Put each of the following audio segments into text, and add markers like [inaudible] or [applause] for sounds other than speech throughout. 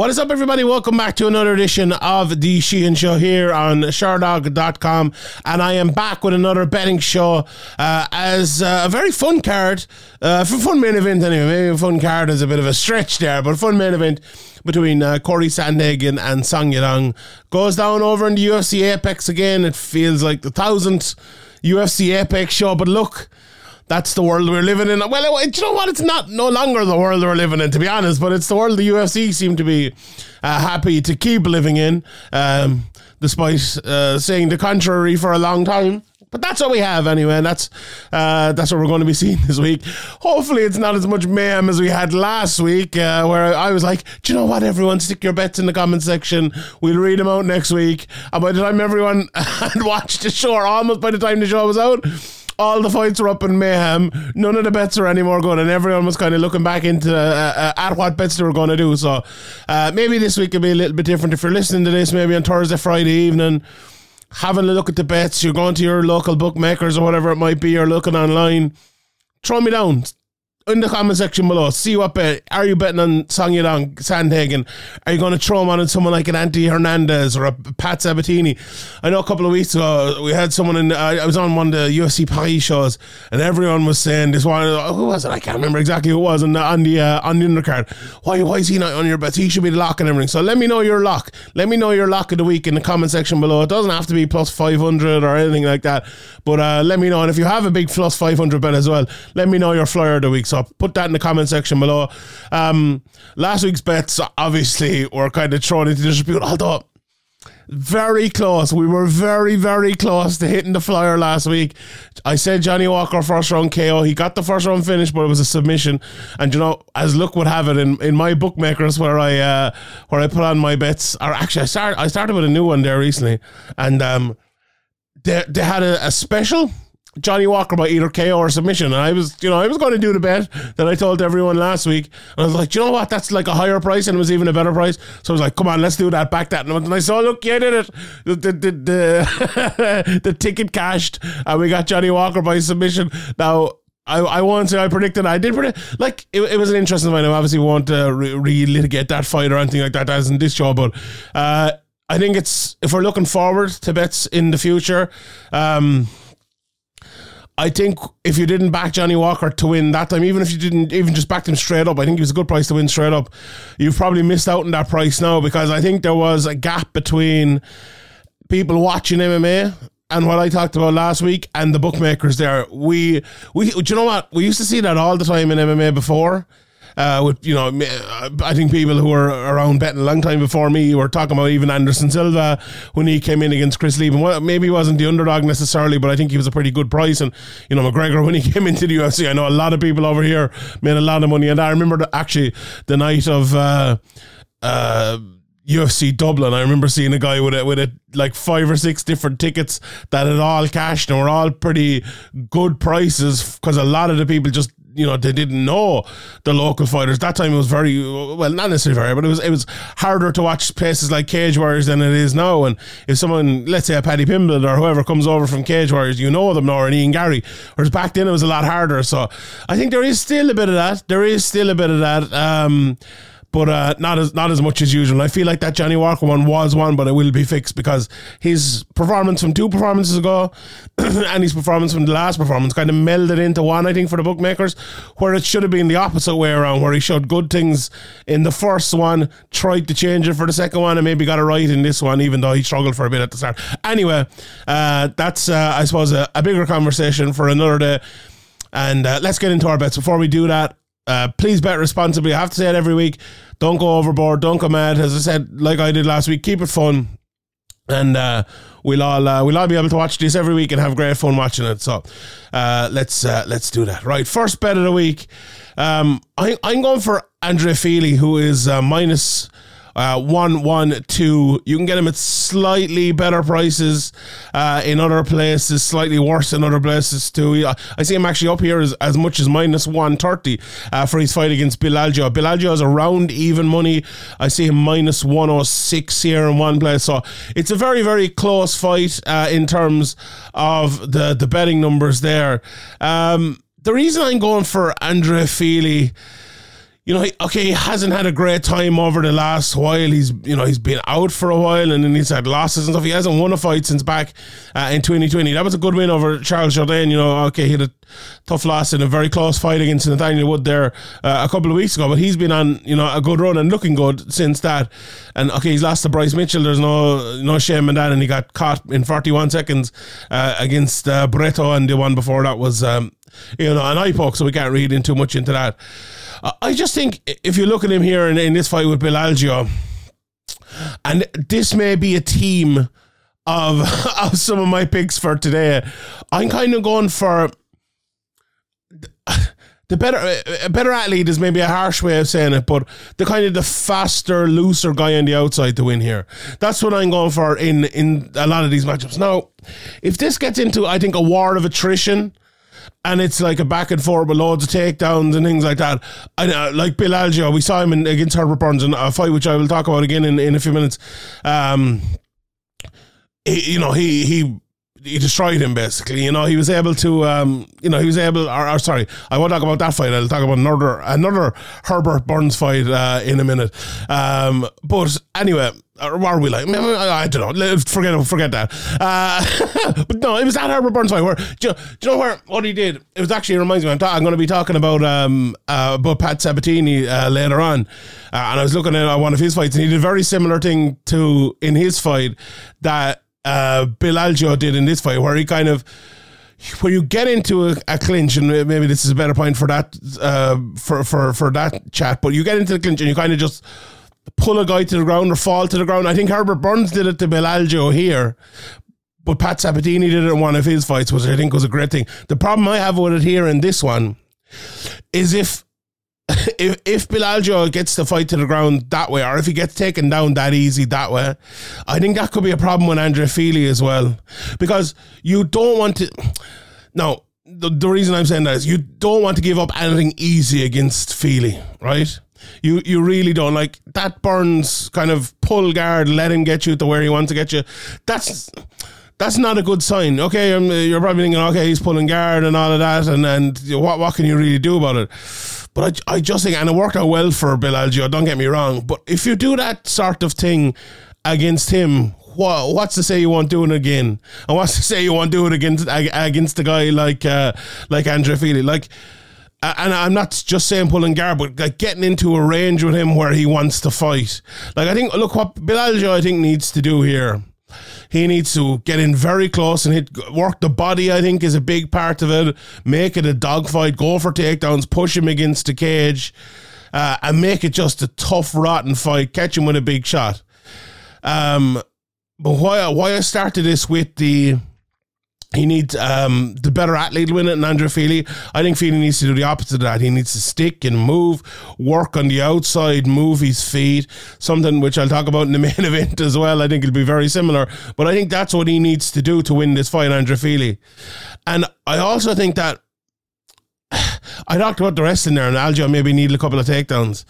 What is up, everybody? Welcome back to another edition of the Sheehan Show here on Sherdog.com. And I am back with another betting show uh, as uh, a very fun card, uh, for fun main event anyway. Maybe a fun card is a bit of a stretch there, but fun main event between uh, Cory Sandhagen and Song Yadong goes down over in the UFC Apex again. It feels like the thousandth UFC Apex show, but look that's the world we're living in. Well, you know what? It's not no longer the world we're living in, to be honest, but it's the world the UFC seem to be uh, happy to keep living in, um, despite uh, saying the contrary for a long time. But that's what we have anyway, and that's uh, that's what we're going to be seeing [laughs] this week. Hopefully, it's not as much mayhem as we had last week, uh, where I was like, "Do you know what? Everyone, stick your bets in the comment section. We'll read them out next week." And by the time everyone [laughs] had watched the show, or almost by the time the show was out all the fights were up in mayhem. None of the bets are anymore good, and everyone was kind of looking back into uh, uh, at what bets they were going to do. So uh, maybe this week will be a little bit different. If you're listening to this, maybe on Thursday, Friday evening, having a look at the bets, you're going to your local bookmakers or whatever it might be, or looking online. Throw me down in the comment section below. See what bet. Are you betting on Song Yadong, Sandhagen? Are you going to throw him on someone like an Anthony Hernandez or a Pat Sabatini? I know a couple of weeks ago we had someone in. I was on one of the UFC Paris shows, and everyone was saying this one. Who was it? I can't remember exactly who it was on the on the, uh, on the undercard. Why why is he not on your bets? He should be the lock and everything. So let me know your lock. Let me know your lock of the week in the comment section below. It doesn't have to be plus five hundred or anything like that, but uh, let me know. And if you have a big plus five hundred bet as well, let me know your flyer of the week. So put that in the comment section below. Um, last week's bets obviously were kind of thrown into dispute, although very close. We were very, very close to hitting the flyer last week. I said Johnny Walker first round KO. He got the first round finish, but it was a submission. And you know, as luck would have it, in, in my bookmakers where I uh, where I put on my bets, or actually I started I started with a new one there recently, and um, they they had a, a special Johnny Walker by either KO or submission. And I was, you know, I was going to do the bet that I told everyone last week. And I was like, you know what? That's like a higher price and it was even a better price. So I was like, come on, let's do that, back that. And I saw, look, yeah, did it. The, the, the, [laughs] the, ticket cashed and we got Johnny Walker by submission. Now, I, I won't say I predicted. I did predict. Like it, it was an interesting fight. I obviously won't uh, re- relitigate that fight or anything like that as in this show, but uh, I think it's if we're looking forward to bets in the future. Um, I think if you didn't back Johnny Walker to win that time, even if you didn't even just back him straight up, I think it was a good price to win straight up. You've probably missed out on that price now because I think there was a gap between people watching MMA and what I talked about last week and the bookmakers there. We we do you know what? We used to see that all the time in MMA before uh, with you know, I think people who were around betting a long time before me were talking about even Anderson Silva when he came in against Chris Leben. Well, maybe he wasn't the underdog necessarily, but I think he was a pretty good price. And you know, McGregor [laughs] when he came into the UFC, I know a lot of people over here made a lot of money. And I remember the, actually the night of. Uh, uh, UFC Dublin. I remember seeing a guy with it with it like five or six different tickets that had all cashed and were all pretty good prices because a lot of the people just you know they didn't know the local fighters. That time it was very well, not necessarily very, but it was it was harder to watch places like Cage Warriors than it is now. And if someone, let's say a Paddy Pimblett or whoever comes over from Cage Warriors, you know them now, and an Ian Garry. Whereas back then it was a lot harder. So I think there is still a bit of that. There is still a bit of that. Um, but uh, not as not as much as usual. I feel like that Johnny Walker one was one, but it will be fixed because his performance from two performances ago [clears throat] and his performance from the last performance kind of melded into one. I think for the bookmakers, where it should have been the opposite way around, where he showed good things in the first one, tried to change it for the second one, and maybe got it right in this one, even though he struggled for a bit at the start. Anyway, uh, that's uh, I suppose a, a, bigger conversation for another day. And uh, let's get into our bets. Before we do that, uh, please bet responsibly. I have to say it every week. Don't go overboard. Don't go mad. As I said, like I did last week, keep it fun. And uh, we'll all uh, we'll all be able to watch this every week and have great fun watching it. So uh, let's uh, let's do that. Right, first bet of the week. Um, I, I'm going for Andre Fili, who is uh, minus uh, one one two. You can get them at slightly better prices uh, in other places, slightly worse in other places too. I see him actually up here as, as much as minus one thirty uh, for his fight against. Bill Algeo is around even money. I see him minus one oh six here in one place. So it's a very very close fight uh, in terms of the the betting numbers there. Um, the reason I'm going for Andre Fili you know, okay, he hasn't had a great time over the last while. He's, you know, he's been out for a while and then he's had losses and stuff. He hasn't won a fight since back uh, in 2020. That was a good win over Charles Jourdain. You know, okay, he had a tough loss in a very close fight against Nathaniel Wood there uh, a couple of weeks ago, but he's been on, you know, a good run and looking good since that. And okay, he's lost to Bryce Mitchell. There's no no shame in that. And he got caught in 41 seconds uh, against uh, Barreto, and the one before that was, um, you know, an eye poke. So we can't read in too much into that. I just think if you look at him here in, in this fight with Bill Algeo, and this may be a team of [laughs] of some of my picks for today. I'm kind of going for the better a better athlete is maybe a harsh way of saying it, but the kind of the faster, looser guy on the outside to win here. That's what I'm going for in in a lot of these matchups. Now, if this gets into I think a war of attrition, and it's like a back and forth with loads of takedowns and things like that. I uh, like Bill Algeo, we saw him in, against Herbert Burns in a fight which I will talk about again in, in a few minutes. Um, he, you know, he he he destroyed him basically. You know, he was able to, um, you know, he was able. Or, or, sorry, I won't talk about that fight. I'll talk about another another Herbert Burns fight uh, in a minute. Um, but anyway, or are we like? I don't know. Forget forget that. Uh, but [laughs] no, it was that Herbert Burns fight where. Do you, do you know where what he did? It was actually it reminds me. I'm, ta- I'm going to be talking about um uh, about Pat Sabatini uh, later on, uh, and I was looking at one of his fights, and he did a very similar thing to in his fight that uh, Bill Algeo did in this fight, where he kind of where you get into a, a, clinch, and maybe this is a better point for that uh, for for for that chat, but you get into the clinch and you kind of just pull a guy to the ground or fall to the ground. I think Herbert Burns did it to Bill Algeo here, but Pat Sabatini did it in one of his fights, which I think was a great thing. The problem I have with it here in this one is if [laughs] if if Bill Algeo gets the fight to the ground that way, or if he gets taken down that easy that way, I think that could be a problem with Andre Fili as well, because you don't want to. Now, the, the reason I'm saying that is you don't want to give up anything easy against Fili, right? You you really don't like that Burns kind of pull guard, let him get you to where he wants to get you. That's that's not a good sign. Okay, um, you're probably thinking, okay, he's pulling guard and all of that, and and what what can you really do about it? But I, I just think, and it worked out well for Bill Algeo, don't get me wrong. But if you do that sort of thing against him, what, what's to say you won't do it again? And what's to say you won't do it against against a guy like uh, like Andre Fili? Like, and I'm not just saying pulling guard, but like getting into a range with him where he wants to fight. Like I think, look what Bill Algeo I think needs to do here he needs to get in very close and hit work the body. I think is a big part of it. Make it a dogfight. Go for takedowns. Push him against the cage, uh, and make it just a tough, rotten fight. Catch him with a big shot. Um, but why why I started this with the he needs um, the better athlete to win it, and Andre Fili. I think Fili needs to do the opposite of that. He needs to stick and move, work on the outside, move his feet, something which I'll talk about in the [laughs] main event as well. I think it'll be very similar, but I think that's what he needs to do to win this fight, Andre Fili. And I also think that [sighs] I talked about the rest in there, and Algeo maybe needed a couple of takedowns.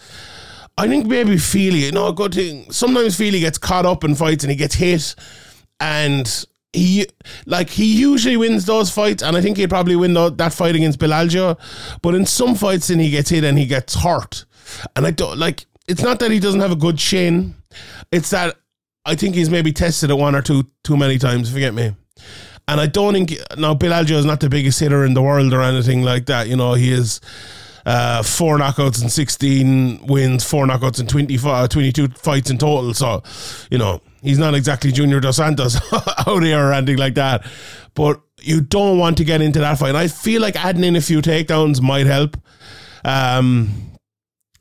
I think maybe Fili, you know, a good thing. Sometimes Fili gets caught up in fights and he gets hit, and he like he usually wins those fights, and I think he'd probably win the, that fight against Bill But in some fights, then he gets hit and he gets hurt, and I don't like. It's not that he doesn't have a good chin; it's that I think he's maybe tested it one or two too many times. Forget me. And I don't think now Bill is not the biggest hitter in the world or anything like that. You know, he is uh, four knockouts and 16 wins, four knockouts and 20, uh, 22 fights in total. So, you know, He's not exactly Junior Dos Santos [laughs] out here or anything like that. But you don't want to get into that fight. I feel like adding in a few takedowns might help. Um,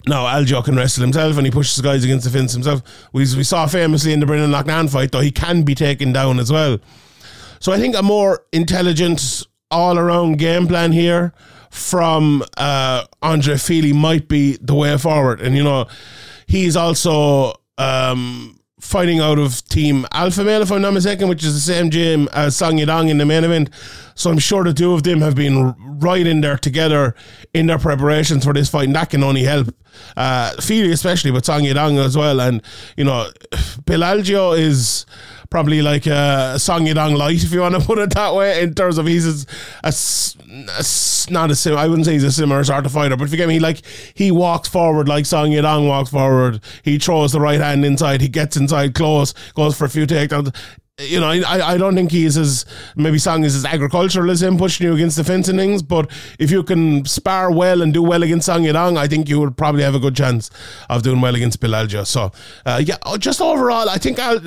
no, Algeo can wrestle himself and he pushes guys against the fence himself. We, we saw famously in the Brendan Loughnane fight, though, he can be taken down as well. So I think a more intelligent, all around game plan here from uh, Andre Fili might be the way forward. And, you know, he's also. Um, fighting out of Team Alpha Male, if I'm not mistaken, which is the same gym as Song Yadong in the main event. So I'm sure the two of them have been right in there together in their preparations for this fight, and that can only help. Uh, Fili especially, but Song Yadong as well. And, you know, Algeo is probably like a Song Yadong light, if you want to [laughs] put it that way, in terms of he's a, a, a not a sim. I wouldn't say he's a similar sort of fighter, but if you get me, like he walks forward like Song Yadong walks forward. He throws the right hand inside. He gets inside close, goes for a few takedowns you know, I, I don't think he's as maybe Song is as agricultural as him pushing you against the fence and things. But if you can spar well and do well against Song Yadong, I think you would probably have a good chance of doing well against Bill Algeo. So, uh, yeah, oh, just overall, I think Al,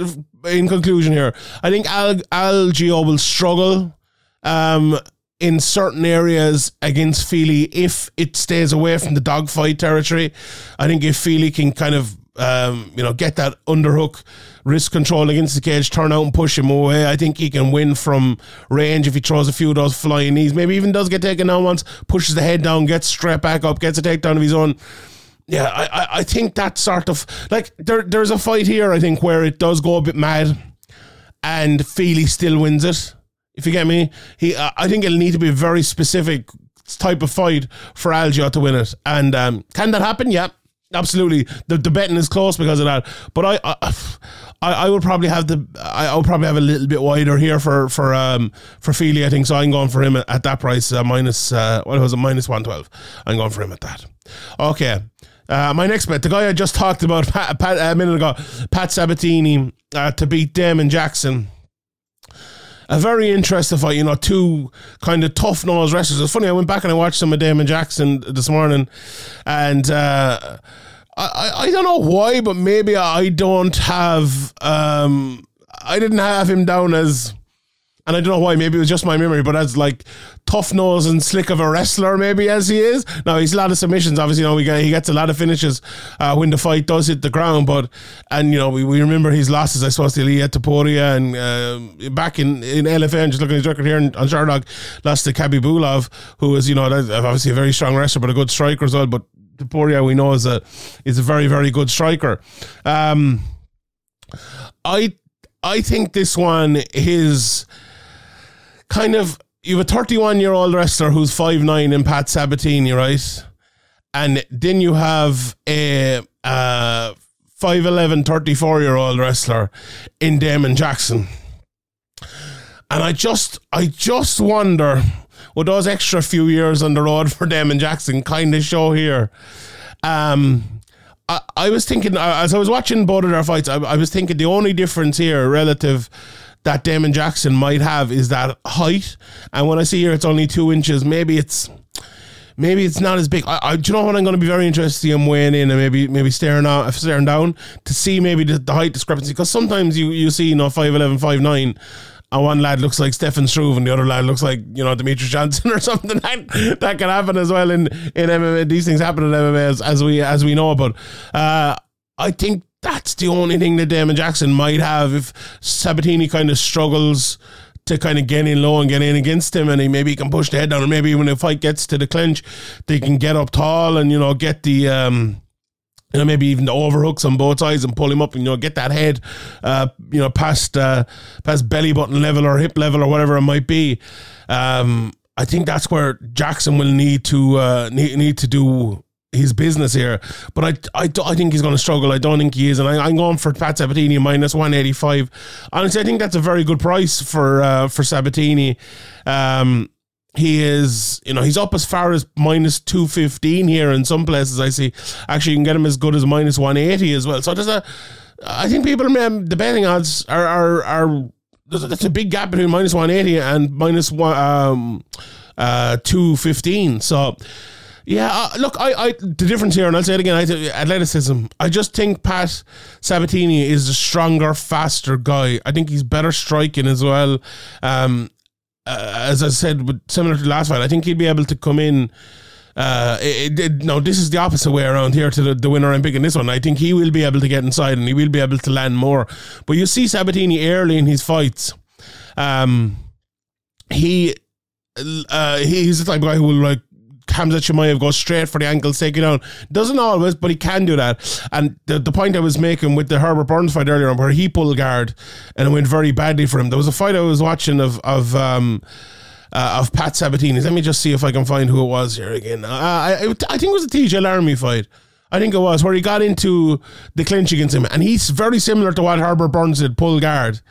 in conclusion here, I think Al, Algeo will struggle. Um, in certain areas against Fili if it stays away from the dogfight territory. I think if Fili can kind of um, you know, get that underhook wrist control against the cage, turn out and push him away. I think he can win from range if he throws a few of those flying knees. Maybe even does get taken down once, pushes the head down, gets straight back up, gets a takedown of his own. Yeah, I, I, I think that sort of like there there's a fight here, I think, where it does go a bit mad and Fili still wins it. If you get me, he uh, I think it'll need to be a very specific type of fight for Algeo to win it. And um, can that happen? Yeah, absolutely. The, the betting is close because of that. But I, I, I would probably have the I would probably have a little bit wider here for for um for Fili. I think so. I'm going for him at, at that price uh, minus uh, what was it minus one twelve. I'm going for him at that. Okay. Uh, my next bet, the guy I just talked about Pat, Pat, a minute ago, Pat Sabatini uh, to beat Damon Jackson a very interesting fight. You know, two kind of tough nosed wrestlers. It's funny. I went back and I watched some of Damon Jackson this morning, and uh, I I don't know why, but maybe I don't have um I didn't have him down as and I don't know why. Maybe it was just my memory, but as like tough nose and slick of a wrestler, maybe as he is. Now he's a lot of submissions. Obviously, you know, get, he gets a lot of finishes uh, when the fight does hit the ground. But and you know, we, we remember his losses. I suppose to Ilia Topuria and uh, back in in LFN. Just looking at his record here on Sherdog, lost to Khabibulov, who was you know obviously a very strong wrestler, but a good striker as well. But Topuria, we know is a is a very very good striker. Um, I I think this one is kind of you have a 31 year old wrestler who's five nine in Pat Sabatini, right? And then you have a uh, 5'11, 34 year old wrestler in Damon Jackson. And I just, I just wonder, would those extra few years on the road for Damon Jackson kind of show here? Um, I, I was thinking, as I was watching both of their fights, I, I was thinking the only difference here relative that Damon Jackson might have is that height. And when I see here it's only two inches, maybe it's maybe it's not as big. I, I do you know what I'm going to be very interested him weighing in and maybe maybe staring out staring down to see maybe the, the height discrepancy because sometimes you you see you know 5'11", 5'9", and one lad looks like Stefan Struve and the other lad looks like you know Demetrious Johnson [laughs] or something. That that can happen as well in in MMA. These things happen in MMA as, as we as we know. But uh, I think that's the only thing that Damon Jackson might have if Sabatini kind of struggles to kind of get in low and get in against him, and he maybe he can push the head down, or maybe when the fight gets to the clinch, they can get up tall and you know get the. Um, you know, maybe even the overhooks on both sides and pull him up and you know get that head, uh, you know, past uh, past belly button level or hip level or whatever it might be. Um, I think that's where Jackson will need to uh, need, need to do his business here. But I, I, I think he's going to struggle. I don't think he is. And I, am going for Pat Sabatini minus 185. Honestly, I think that's a very good price for uh, for Sabatini. Um, he is, you know, he's up as far as minus 215 here in some places I see. Actually, you can get him as good as minus 180 as well. So there's a, I think people, the betting odds are, are, are, that's a big gap between minus 180 and minus one, um, uh, 215. So, yeah, uh, look, I, I, the difference here, and I'll say it again, I, athleticism. I just think Pat Sabatini is a stronger, faster guy. I think he's better striking as well. Um, uh, as I said, similar to the last fight, I think he'd be able to come in. Uh, it, it, no, this is the opposite way around here to the, the winner I'm picking this one. I think he will be able to get inside and he will be able to land more. But you see Sabatini early in his fights. Um, he uh, he's the type of guy who will like Khamzat Chimaev goes straight for the ankle, take it down. Doesn't always, but he can do that. And the, the point I was making with the Herbert Burns fight earlier on, where he pulled guard and it went very badly for him. There was a fight I was watching of of um, uh, of Pat Sabatini's. Let me just see if I can find who it was here again. Uh, I, I think it was a TJ Laramie fight. I think it was where he got into the clinch against him, and he's very similar to what Herbert Burns did, pull guard.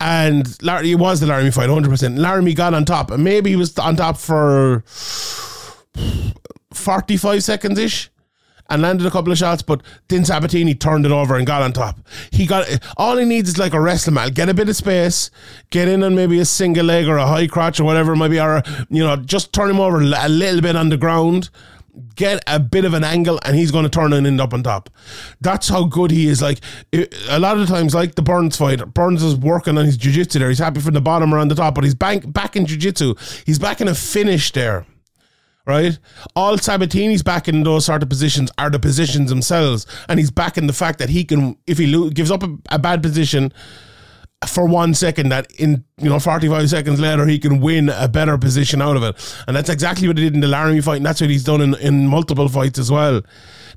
And it was the Laramie fight, 100%. Laramie got on top, and maybe he was on top for 45 seconds ish and landed a couple of shots, but then Sabatini turned it over and got on top. He got all he needs is like a wrestling mat, get a bit of space, get in on maybe a single leg or a high crotch or whatever it might be, or you know, just turn him over a little bit on the ground. Get a bit of an angle, and he's going to turn and end up on top. That's how good he is. Like it, a lot of times, like the Burns fight, Burns is working on his jiu-jitsu there. He's happy from the bottom around the top, but he's back back in jiu-jitsu. He's back in a finish there right? All Sabatini's back in those sort of positions are the positions themselves, and he's back in the fact that he can, if he lo- gives up a, a, bad position for one second, that in you know forty five seconds later he can win a better position out of it, and that's exactly what he did in the Laramie fight, and that's what he's done in, in multiple fights as well.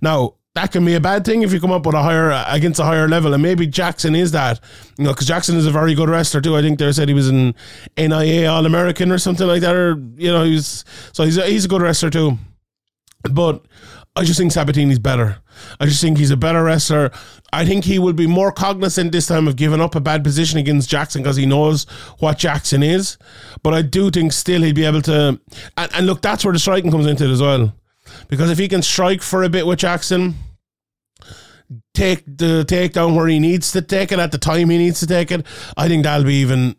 Now that can be a bad thing if you come up with a higher uh, against a higher level, and maybe Jackson is that, you know, because Jackson is a very good wrestler too. I think they said he was an NIA All American or something like that, or you know, he's so he's a, he's a good wrestler too. But I just think Sabatini's better. I just think he's a better wrestler. I think he will be more cognizant this time of giving up a bad position against Jackson because he knows what Jackson is. But I do think still he'd be able to. And, and look, that's where the striking comes into it as well. Because if he can strike for a bit with Jackson, take the takedown where he needs to take it at the time he needs to take it, I think that'll be even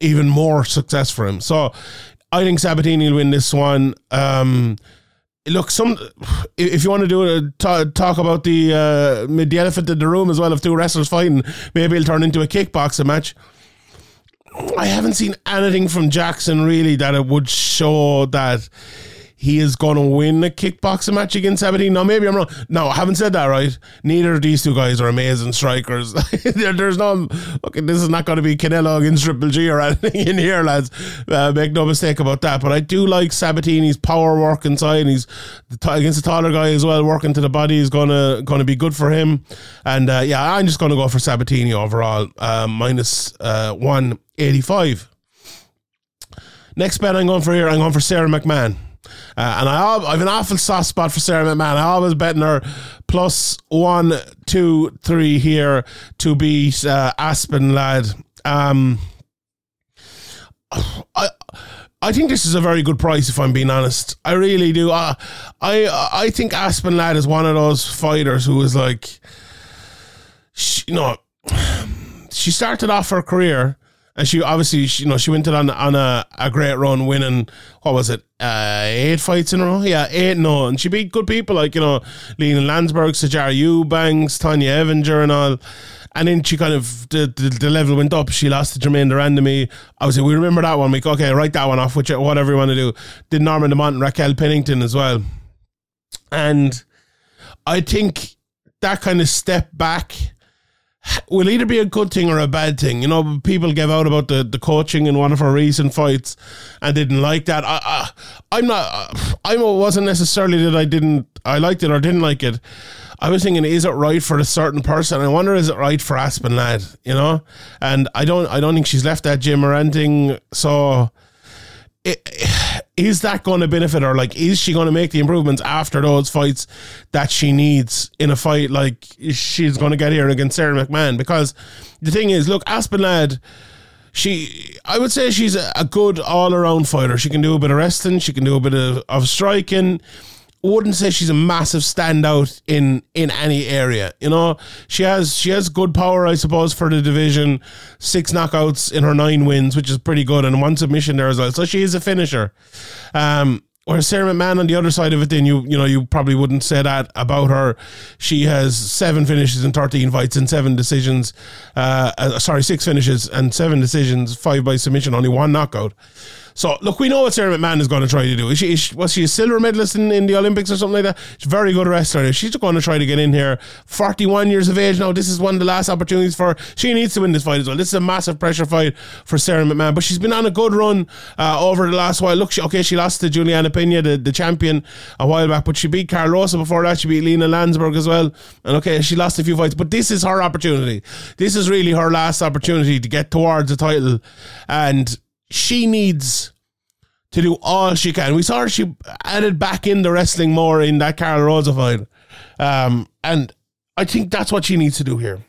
even more success for him. So I think Sabatini will win this one. Um, look, some if you want to do it, talk about the uh, the elephant in the room as well of two wrestlers fighting, maybe it'll turn into a kickboxing match. I haven't seen anything from Jackson really that it would show that he is going to win a kickboxing match against Sabatini. Now, maybe I'm wrong. No, I haven't said that, right? Neither of these two guys are amazing strikers. [laughs] There's no, okay, this is not going to be Canelo against Triple G or [laughs] anything in here, lads. Uh, make no mistake about that. But I do like Sabatini's power work inside. And He's against a taller guy as well, working to the body is going to going to be good for him. And uh, yeah, I'm just going to go for Sabatini overall, uh, minus, uh, 185. Next bet I'm going for here, I'm going for Sara McMann. Uh, and I, I have an awful soft spot for Sara McMann. I always betting her plus one, two, three here to beat uh, Aspen Ladd. Um, I I think this is a very good price if I'm being honest. I really do. Uh, I I think Aspen Ladd is one of those fighters who is like, she, you know, [sighs] she started off her career and she obviously, she, you know, she went on on a, a great run, winning what was it, uh, eight fights in a row? Yeah, eight no, and she beat good people like you know, Lina Lansberg, Sijara Eubanks, Tonya Evinger, and all. And then she kind of the, the, the level went up. She lost to Germaine de Randamie. Obviously, we remember that one. We go, okay, write that one off. Which whatever you want to do. Did Norma Dumont and Raquel Pennington as well. And I think that kind of step back will either be a good thing or a bad thing. You know, people gave out about the, the coaching in one of our recent fights and didn't like that. I, I, am not, I wasn't necessarily that I didn't, I liked it or didn't like it. I was thinking, is it right for a certain person? I wonder, is it right for Aspen Ladd? You know, and I don't, I don't think she's left that gym or anything. So, is that going to benefit her? Like, is she going to make the improvements after those fights that she needs in a fight like she's going to get here against Sara McMann? Because the thing is, look, Aspen Ladd, she, I would say she's a, good all around fighter. She can do a bit of wrestling, she can do a bit of, of striking wouldn't say she's a massive standout in in any area. You know, she has she has good power, I suppose, for the division. Six knockouts in her nine wins, which is pretty good, and one submission there as well. So she is a finisher. Um, Whereas Sara McMann on the other side of it, then you you know you probably wouldn't say that about her. She has seven finishes and thirteen fights and seven decisions. Uh, uh, sorry, six finishes and seven decisions, five by submission, only one knockout. So look, we know what Sara McMann is going to try to do. Is she, is she, was she a silver medalist in, in the Olympics or something like that? She's a very good wrestler. She's going to try to get in here. Forty-one years of age now. This is one of the last opportunities for her. She needs to win this fight as well. This is a massive pressure fight for Sara McMann. But she's been on a good run uh, over the last while. Look, she, okay, she lost to Juliana Pena, the, the champion, a while back, but she beat Karol Rosa before that. She beat Lina Lansberg as well. And okay, she lost a few fights, but this is her opportunity. This is really her last opportunity to get towards the title, and she needs to do all she can. We saw her, she added back in the wrestling more in that Karol Rosa fight. Um, and I think that's what she needs to do here.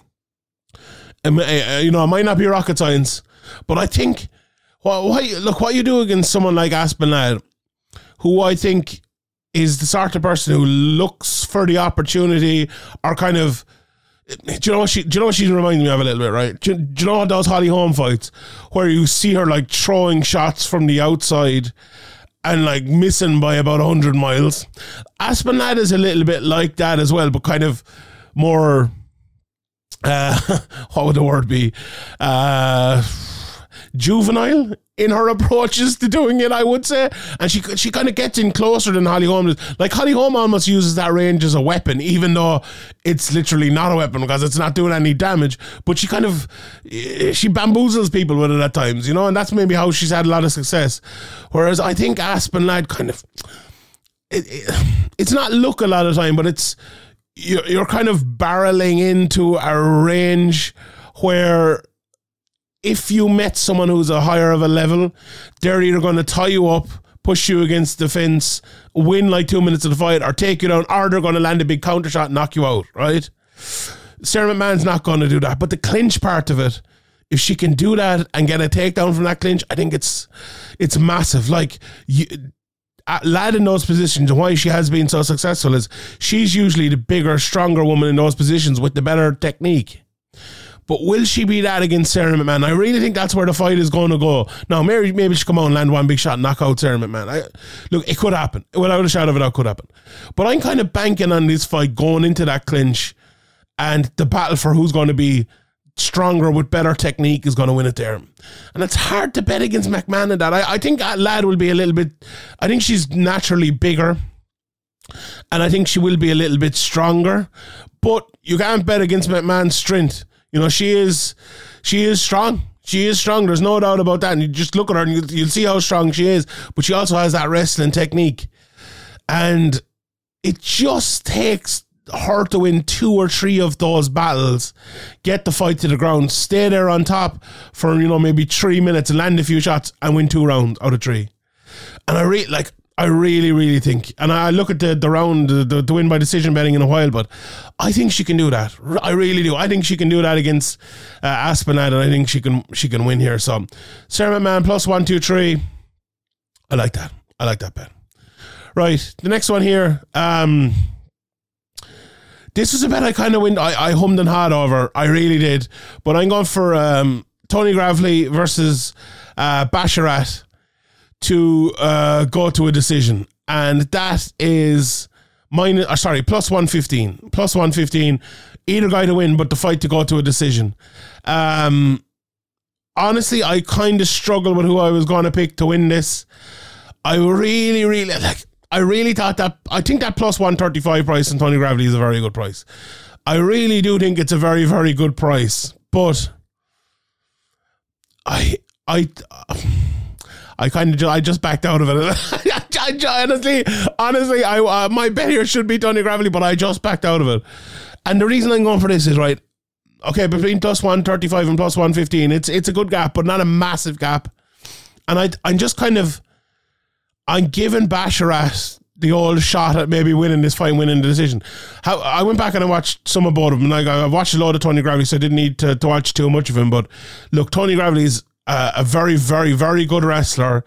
Um, uh, you know, it might not be rocket science, but I think what, what look what you do against someone like Aspen Ladd, who I think is the sort of person who looks for the opportunity or kind of do you know what she? Do you know what she's reminding me of a little bit, right? Do, do you know those Holly Holm fights where you see her like throwing shots from the outside and like missing by about hundred miles? Aspen is a little bit like that as well, but kind of more. Uh, [laughs] what would the word be? Uh, juvenile in her approaches to doing it, I would say. And she she kind of gets in closer than Holly Holm does. Like Holly Holm almost uses that range as a weapon, even though it's literally not a weapon because it's not doing any damage. But she kind of eh, she bamboozles people with it at times, you know, and that's maybe how she's had a lot of success. Whereas I think Aspen Ladd kind of it, it, it's not look a lot of time, but it's you're, you're kind of barreling into a range where if you met someone who's a higher of a level, they're either going to tie you up, push you against the fence, win like two minutes of the fight, or take you down, or they're going to land a big counter shot and knock you out, right? Sara McMann's not going to do that. But the clinch part of it, if she can do that and get a takedown from that clinch, I think it's it's massive. Like you, Ladd in those positions and why she has been so successful is she's usually the bigger, stronger woman in those positions with the better technique. But will she be that against Sara McMann? I really think that's where the fight is going to go. Now, maybe maybe she come out and land one big shot knock out Sara McMann. I, look, it could happen. Without a shadow of a doubt, could happen. But I'm kind of banking on this fight going into that clinch and the battle for who's going to be stronger with better technique is going to win it there. And it's hard to bet against McMann in that. I, I think that Ladd will be a little bit, I think she's naturally bigger. And I think she will be a little bit stronger. But you can't bet against McMann's strength. You know, she is she is strong. She is strong. There's no doubt about that. And you just look at her and you'll, you'll see how strong she is. But she also has that wrestling technique. And it just takes her to win two or three of those battles, get the fight to the ground, stay there on top for, you know, maybe three minutes, land a few shots, and win two rounds out of three. And I really like I really, really think, and I look at the, the round, the, the win by decision betting in a while, but I think she can do that. I really do. I think she can do that against uh, and I think she can she can win here. So, Sara McMann plus one, two, three. I like that. I like that bet. Right, the next one here. Um, this was a bet I kind of went. I, I hummed and hawed over. I really did, but I'm going for um, Tony Gravely versus uh, Basharat to uh, go to a decision, and that is minus. Uh, sorry, plus one fifteen. Plus one fifteen. Either guy to win, but the fight to go to a decision. Um, honestly, I kind of struggle with who I was going to pick to win this. I really, really like. I really thought that. I think that plus one thirty five price in Tony Gravely is a very good price. I really do think it's a very, very good price, but I, I. Uh, I kind of I just backed out of it. [laughs] Honestly, honestly, I uh, my bet here should be Tony Gravely, but I just backed out of it. And the reason I'm going for this is right. Okay, between plus one thirty five and plus one fifteen, it's it's a good gap, but not a massive gap. And I I'm just kind of I'm giving Basharat the old shot at maybe winning this fight, winning the decision. How I went back and I watched some of both of them. Like I watched a lot of Tony Gravely, so I didn't need to, to watch too much of him. But look, Tony Gravely is a very, very, very good wrestler.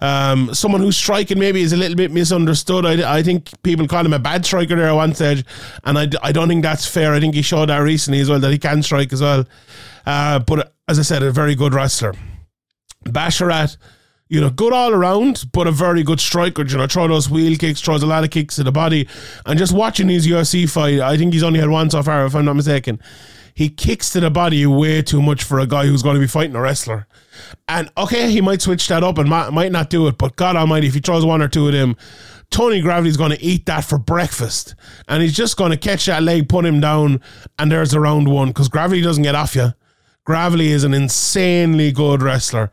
Um, someone who's striking maybe is a little bit misunderstood. I, I think people call him a bad striker there at one stage, and I, I don't think that's fair. I think he showed that recently as well that he can strike as well. Uh, but as I said, a very good wrestler. Basharat, you know, good all around, but a very good striker. You know, throw those wheel kicks, throws a lot of kicks to the body, and just watching his UFC fight, I think he's only had one so far, if I'm not mistaken he kicks to the body way too much for a guy who's going to be fighting a wrestler. And okay, he might switch that up and might not do it, but God Almighty, if he throws one or two of them, Tony Gravely's going to eat that for breakfast, and he's just going to catch that leg, put him down, and there's a round one because Gravely doesn't get off you. Gravely is an insanely good wrestler,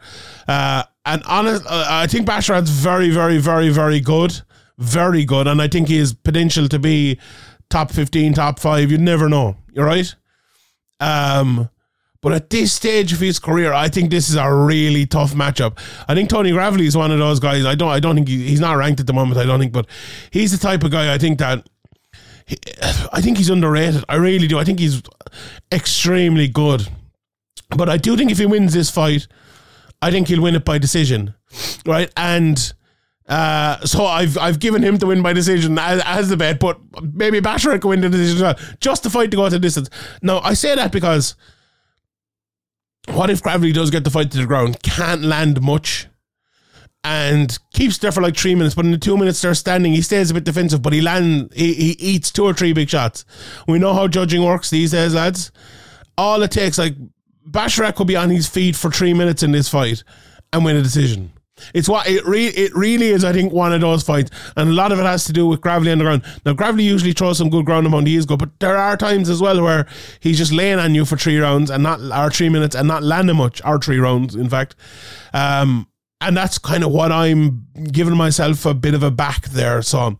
uh, and honest, uh, I think Basharat's very, very, very, very good, very good, and I think he has potential to be top fifteen, top five. You never know. You're right. Um, But at this stage of his career, I think this is a really tough matchup. I think Tony Gravely is one of those guys. I don't. I don't think he, he's not ranked at the moment. I don't think, but he's the type of guy. I think that. He, [sighs] I think he's underrated. I really do. I think he's extremely good. But I do think if he wins this fight, I think he'll win it by decision, right? And uh, so I've I've given him to win by decision as, as the bet, but maybe Basharat can win the decision as well. Just the fight to go out to distance. Now I say that because what if Gravely does get the fight to the ground, can't land much, and keeps there for like three minutes, but in the two minutes they're standing, he stays a bit defensive, but he land he, he eats two or three big shots. We know how judging works these days, lads. All it takes, like Basharat could be on his feet for three minutes in this fight and win a decision. It's what it re- it really is. I think one of those fights, and a lot of it has to do with Gravely on the ground. Now Gravely usually throws some good ground amount. He is good, but there are times as well where he's just laying on you for three rounds and not or three minutes and not landing much or three rounds. In fact, um, and that's kind of what I'm giving myself a bit of a back there. So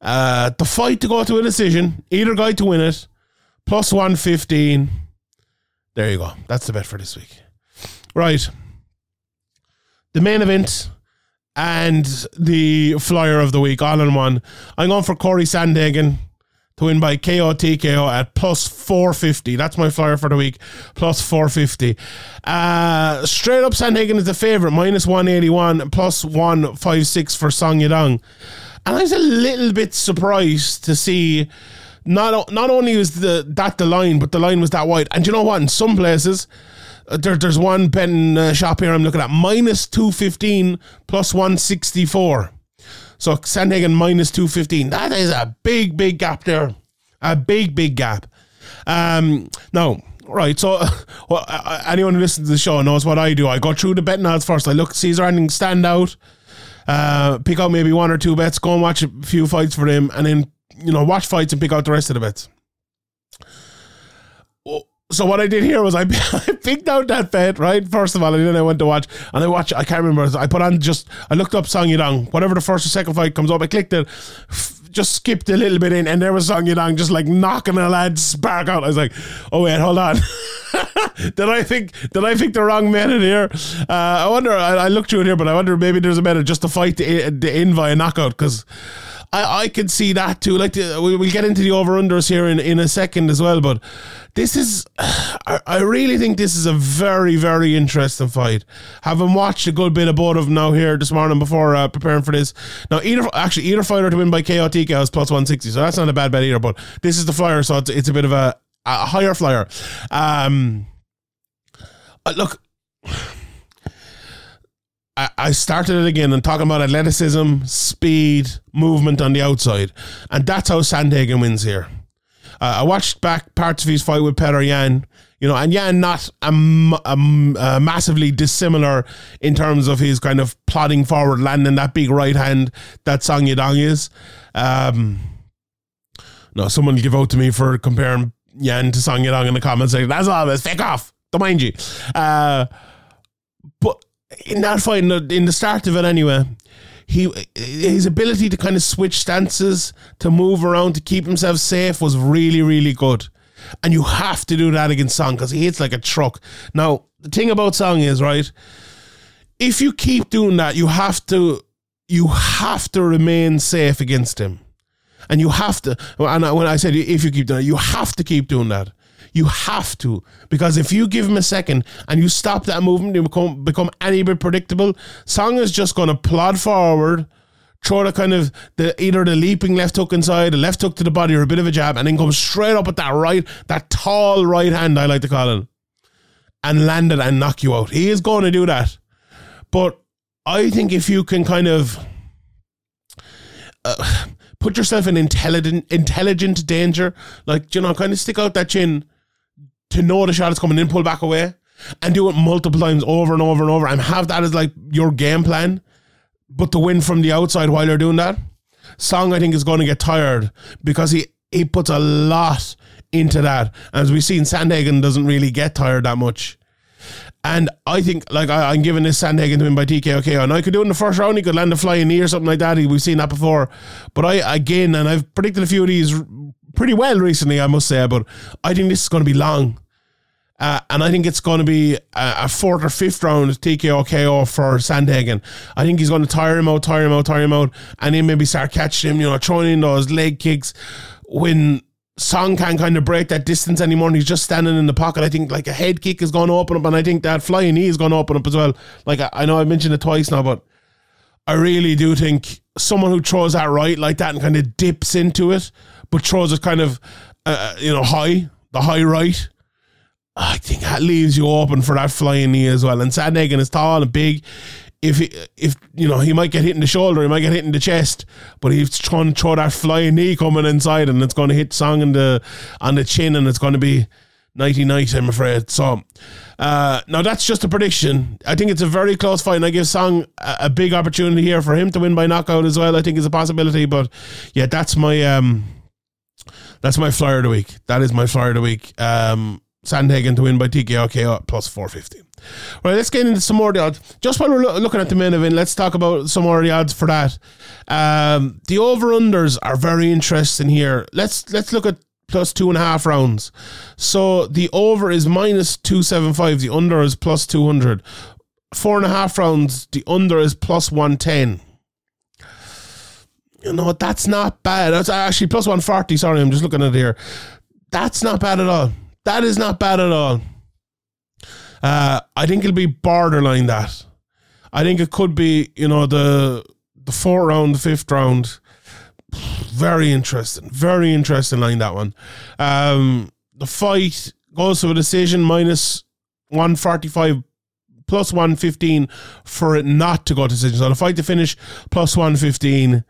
uh, the fight to go to a decision, either guy to win it, plus one fifteen. There you go. That's the bet for this week. Right the main event and the flyer of the week all in one. I'm going for Cory Sandhagen to win by KO TKO at plus 450. That's my flyer for the week, plus 450. Uh, straight up, Sandhagen is the favorite, minus 181, plus 156 for Song Yadong. And I was a little bit surprised to see not not only was the that the line, but the line was that wide. And you know what? In some places, uh, there, there's one pen uh, shop here I'm looking at minus 215 plus 164. So Sandhagen minus 215. That is a big, big gap there. A big, big gap. Um, now, right, so [laughs] well, anyone who listens to the show knows what I do. I go through the betting odds first. I look, see is there anything stand out, uh, pick out maybe one or two bets, go and watch a few fights for them, and then, you know, watch fights and pick out the rest of the bets so what I did here was I, [laughs] I picked out that bet, right? First of all, and then I went to watch, and I watched, I can't remember, I put on just, I looked up Song Yadong, whatever the first or second fight comes up, I clicked it, f- just skipped a little bit in, and there was Song Yadong just like knocking a lad's spark out. I was like, oh wait, hold on. [laughs] did I think, did I think the wrong method here? Uh, I wonder, I, I, looked through it here, but I wonder maybe there's a method just to fight the, the in via knockout, because I, I can see that too. Like the, we, we'll get into the over unders here in, in a second as well, but this is, [sighs] I, I really think this is a very, very interesting fight. Having watched a good bit of both of them now here this morning before uh, preparing for this. Now, either actually, either fighter to win by KO TKO is plus 160, so that's not a bad bet either, but this is the flyer, so it's, it's a bit of a, a higher flyer. Um, uh, look, I started it again and talking about athleticism, speed, movement on the outside, and that's how Sandhagen wins here. Uh, I watched back parts of his fight with Petr Yan, you know, and Yan not a, a, a massively dissimilar in terms of his kind of plodding forward, landing that big right hand that Song Yadong is. Um, no, someone give out to me for comparing Yan to Song Yadong in the comments. Like, That's all this. Fake off. Don't mind you. Uh, in that fight, in the start of it anyway, he his ability to kind of switch stances, to move around, to keep himself safe was really, really good. And you have to do that against Song because he hits like a truck. Now, the thing about Song is, right, if you keep doing that, you have to you have to remain safe against him. And you have to, and when I said if you keep doing it, you have to keep doing that. You have to because if you give him a second and you stop that movement, you become become any bit predictable. Song is just going to plod forward, throw the kind of the either the leaping left hook inside, a left hook to the body, or a bit of a jab, and then come straight up at that right, that tall right hand I like to call it, and land it and knock you out. He is going to do that, but I think if you can kind of. Uh, put yourself in intelligent intelligent danger. Like, you know, kind of stick out that chin to know the shot is coming in, pull back away, and do it multiple times over and over and over, and have that as like your game plan. But to win from the outside while you're doing that, Song I think is going to get tired because he he puts a lot into that. As we've seen, Sandhagen doesn't really get tired that much. And I think, like, I, am giving this Sandhagen to win by TKO. And I could do it in the first round. He could land a flying knee or something like that. We've seen that before. But I, again, and I've predicted a few of these pretty well recently, I must say. But I think this is going to be long. Uh, and I think it's going to be a, a, fourth or fifth round TKO KO for Sandhagen. I think he's going to tire him out, tire him out, tire him out, and then maybe start catching him, you know, throwing in those leg kicks when Song can't kind of break that distance anymore and he's just standing in the pocket. I think like a head kick is going to open up and I think that flying knee is going to open up as well. Like I, I know I mentioned it twice now, but I really do think someone who throws that right like that and kind of dips into it, but throws it kind of, uh, you know, high, the high right I think that leaves you open for that flying knee as well. And Sandhagen is tall and big. If he, if you know he might get hit in the shoulder, he might get hit in the chest, but he's trying to throw that flying knee coming inside, and it's going to hit Song in the on the chin, and it's going to be nighty night. I'm afraid. So uh, now that's just a prediction. I think it's a very close fight, and I give Song a, a big opportunity here for him to win by knockout as well. I think is a possibility, but yeah, that's my um, that's my flyer of the week. That is my flyer of the week. Um, Sandhagen to win by TKO KO plus 450. Right, let's get into some more of the odds. Just while we're lo- looking at the main event, let's talk about some more of the odds for that. Um, the over unders are very interesting here. Let's let's look at plus two and a half rounds. So the over is minus two seven five. The under is plus two hundred. Four and a half rounds. The under is plus one ten. You know what? that's not bad. That's actually plus one forty. Sorry, I'm just looking at it here. That's not bad at all. That is not bad at all. Uh, I think it'll be borderline that. I think it could be, you know, the the fourth round, the fifth round. Very interesting. Very interesting line that one. Um, the fight goes to a decision minus 145 plus 115 for it not to go to decision. So the fight to finish plus 115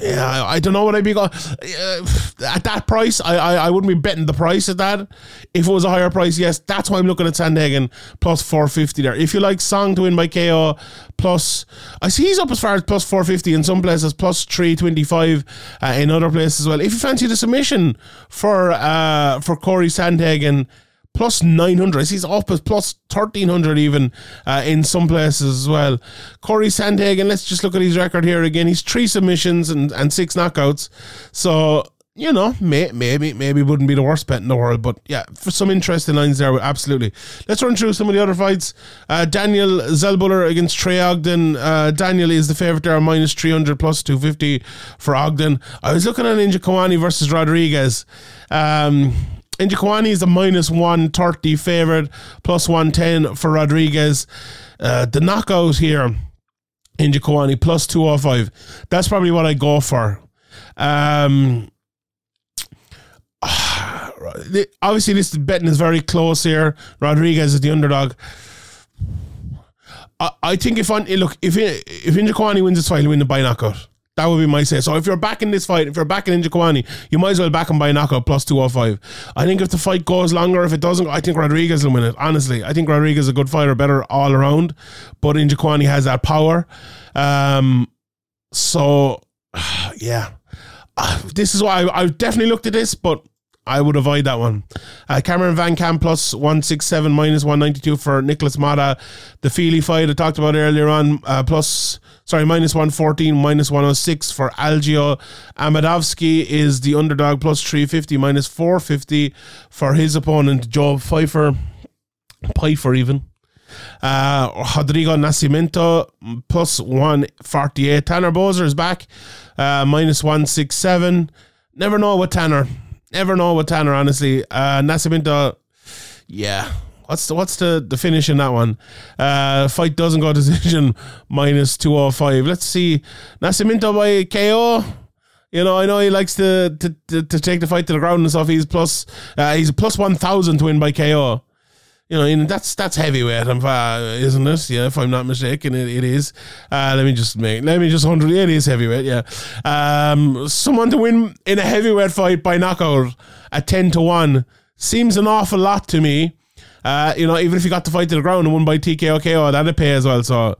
yeah, I, don't know what I'd be going uh, at that price. I, I I wouldn't be betting the price at that. If it was a higher price, yes, that's why I'm looking at Sandhagen plus four fifty there. If you like Song to win by KO plus, I see he's up as far as plus four fifty in some places, plus three twenty five uh, in other places as well. If you fancy the submission for uh for Cory Sandhagen plus 900. I see as plus 1300 even uh, in some places as well. Cory Sandhagen, let's just look at his record here again. He's three submissions and, and six knockouts. So, you know, may, maybe maybe wouldn't be the worst bet in the world, but yeah, for some interesting lines there, absolutely. Let's run through some of the other fights. Uh, Daniel Zellhuber against Trey Ogden. Uh, Daniel is the favorite there, minus 300 plus 250 for Ogden. I was looking at Njokuani versus Rodrigues. Um, Njokuani is a minus 130 favourite, plus 110 for Rodrigues. Uh, the knockout here, Njokuani, plus 205. That's probably what I go for. Um, [sighs] obviously, this betting is very close here. Rodrigues is the underdog. I, think if on look if if Njokuani wins this fight, he'll win the by knockout. That would be my say. So if you're backing this fight, if you're backing Njokuani, you might as well back him by knockout plus 205. I think if the fight goes longer, if it doesn't, I think Rodrigues will win it. Honestly, I think Rodrigues is a good fighter, better all around. But Njokuani has that power. Um, so, [sighs] yeah. Uh, this is why I, I definitely looked at this, but I would avoid that one. Uh, Cameron Van Camp plus 167 minus 192 for Nicholas Mata. The Fili fight I talked about earlier on, uh, plus sorry, minus 114, minus 106 for Algeo. Amedovski is the underdog, plus 350, minus 450 for his opponent, Joe Pyfer. Pyfer, even. Uh, Rodrigo Nascimento plus 148. Tanner Boser is back, uh, minus 167. Never know with Tanner. Never know with Tanner, honestly. Uh, Nascimento, yeah, What's the what's the, the finish in that one? Uh, fight doesn't go [laughs] decision minus two oh five. Let's see. Nascimento by KO. You know, I know he likes to to, to, to take the fight to the ground and stuff. He's plus uh, he's plus one thousand to win by KO. You know, and that's that's heavyweight, isn't it? Yeah, if I'm not mistaken, it, it is. Uh, let me just make let me just hundred. It is heavyweight. Yeah, um, someone to win in a heavyweight fight by knockout at ten to one seems an awful lot to me. Uh, you know, even if you got the fight to the ground and won by TKO KO, that'd pay as well. So,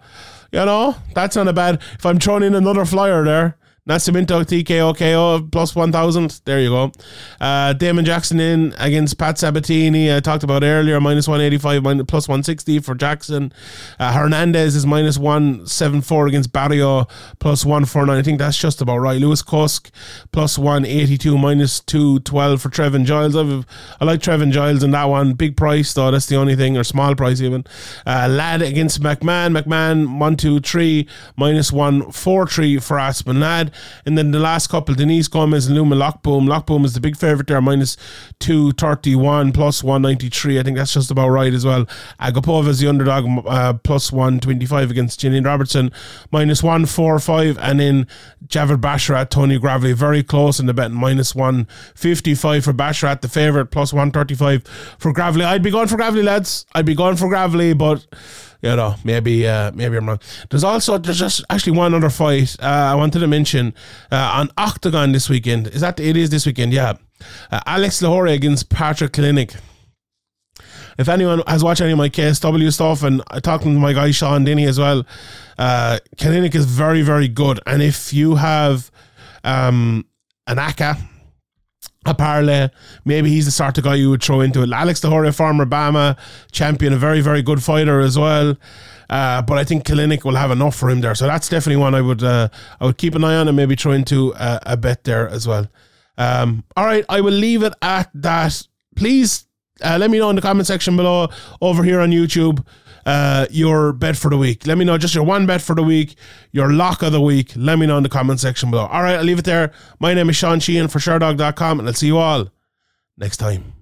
you know, that's not a bad. If I'm throwing in another flyer there, Nascimento TKO KO plus 1,000. There you go. Uh, Damon Jackson in against Pat Sabatini. I talked about earlier, minus 185, minus, plus 160 for Jackson. Uh, Hernandez is minus 174 against Barrio, plus 149. I think that's just about right. Lewis Kusk, plus 182, minus 212 for Trevin Giles. I've, I like Trevin Giles in that one. Big price, though. That's the only thing, or small price even. Uh, Ladd against McMann. McMann, 123, minus 143 for Aspen Ladd. And then the last couple, Denise Gomes and Luma Lockboom. Lockboom is the big favourite there, minus 231, plus 193. I think that's just about right as well. Agapova is the underdog, uh, plus 125 against Gillian Robertson, minus 145. And then Javid Basharat, Tony Gravely, very close in the bet, minus 155 for Basharat, the favourite, plus 135 for Gravely. I'd be going for Gravely, lads. I'd be going for Gravely, but you know, maybe uh, maybe I'm wrong. There's also there's just actually one other fight uh, I wanted to mention uh, on Oktagon this weekend. Is that it is this weekend? Yeah, uh, Alex Lahore against Patrick Kalinick. If anyone has watched any of my KSW stuff, and i talking to my guy Sean Denny as well, uh, Kalinick is very very good. And if you have um, an ACA a parlay. Maybe he's the sort of guy you would throw into it. Alex Lahore, former BAMMA champion, a very, very good fighter as well. Uh, but I think Kalinick will have enough for him there. So that's definitely one I would uh, I would keep an eye on and maybe throw into a, a bet there as well. Um, all right, I will leave it at that. Please uh, let me know in the comment section below over here on YouTube uh, your bet for the week. Let me know just your one bet for the week, your lock of the week. Let me know in the comment section below. All right, I'll leave it there. My name is Sean Sheehan for Sherdog.com, and I'll see you all next time.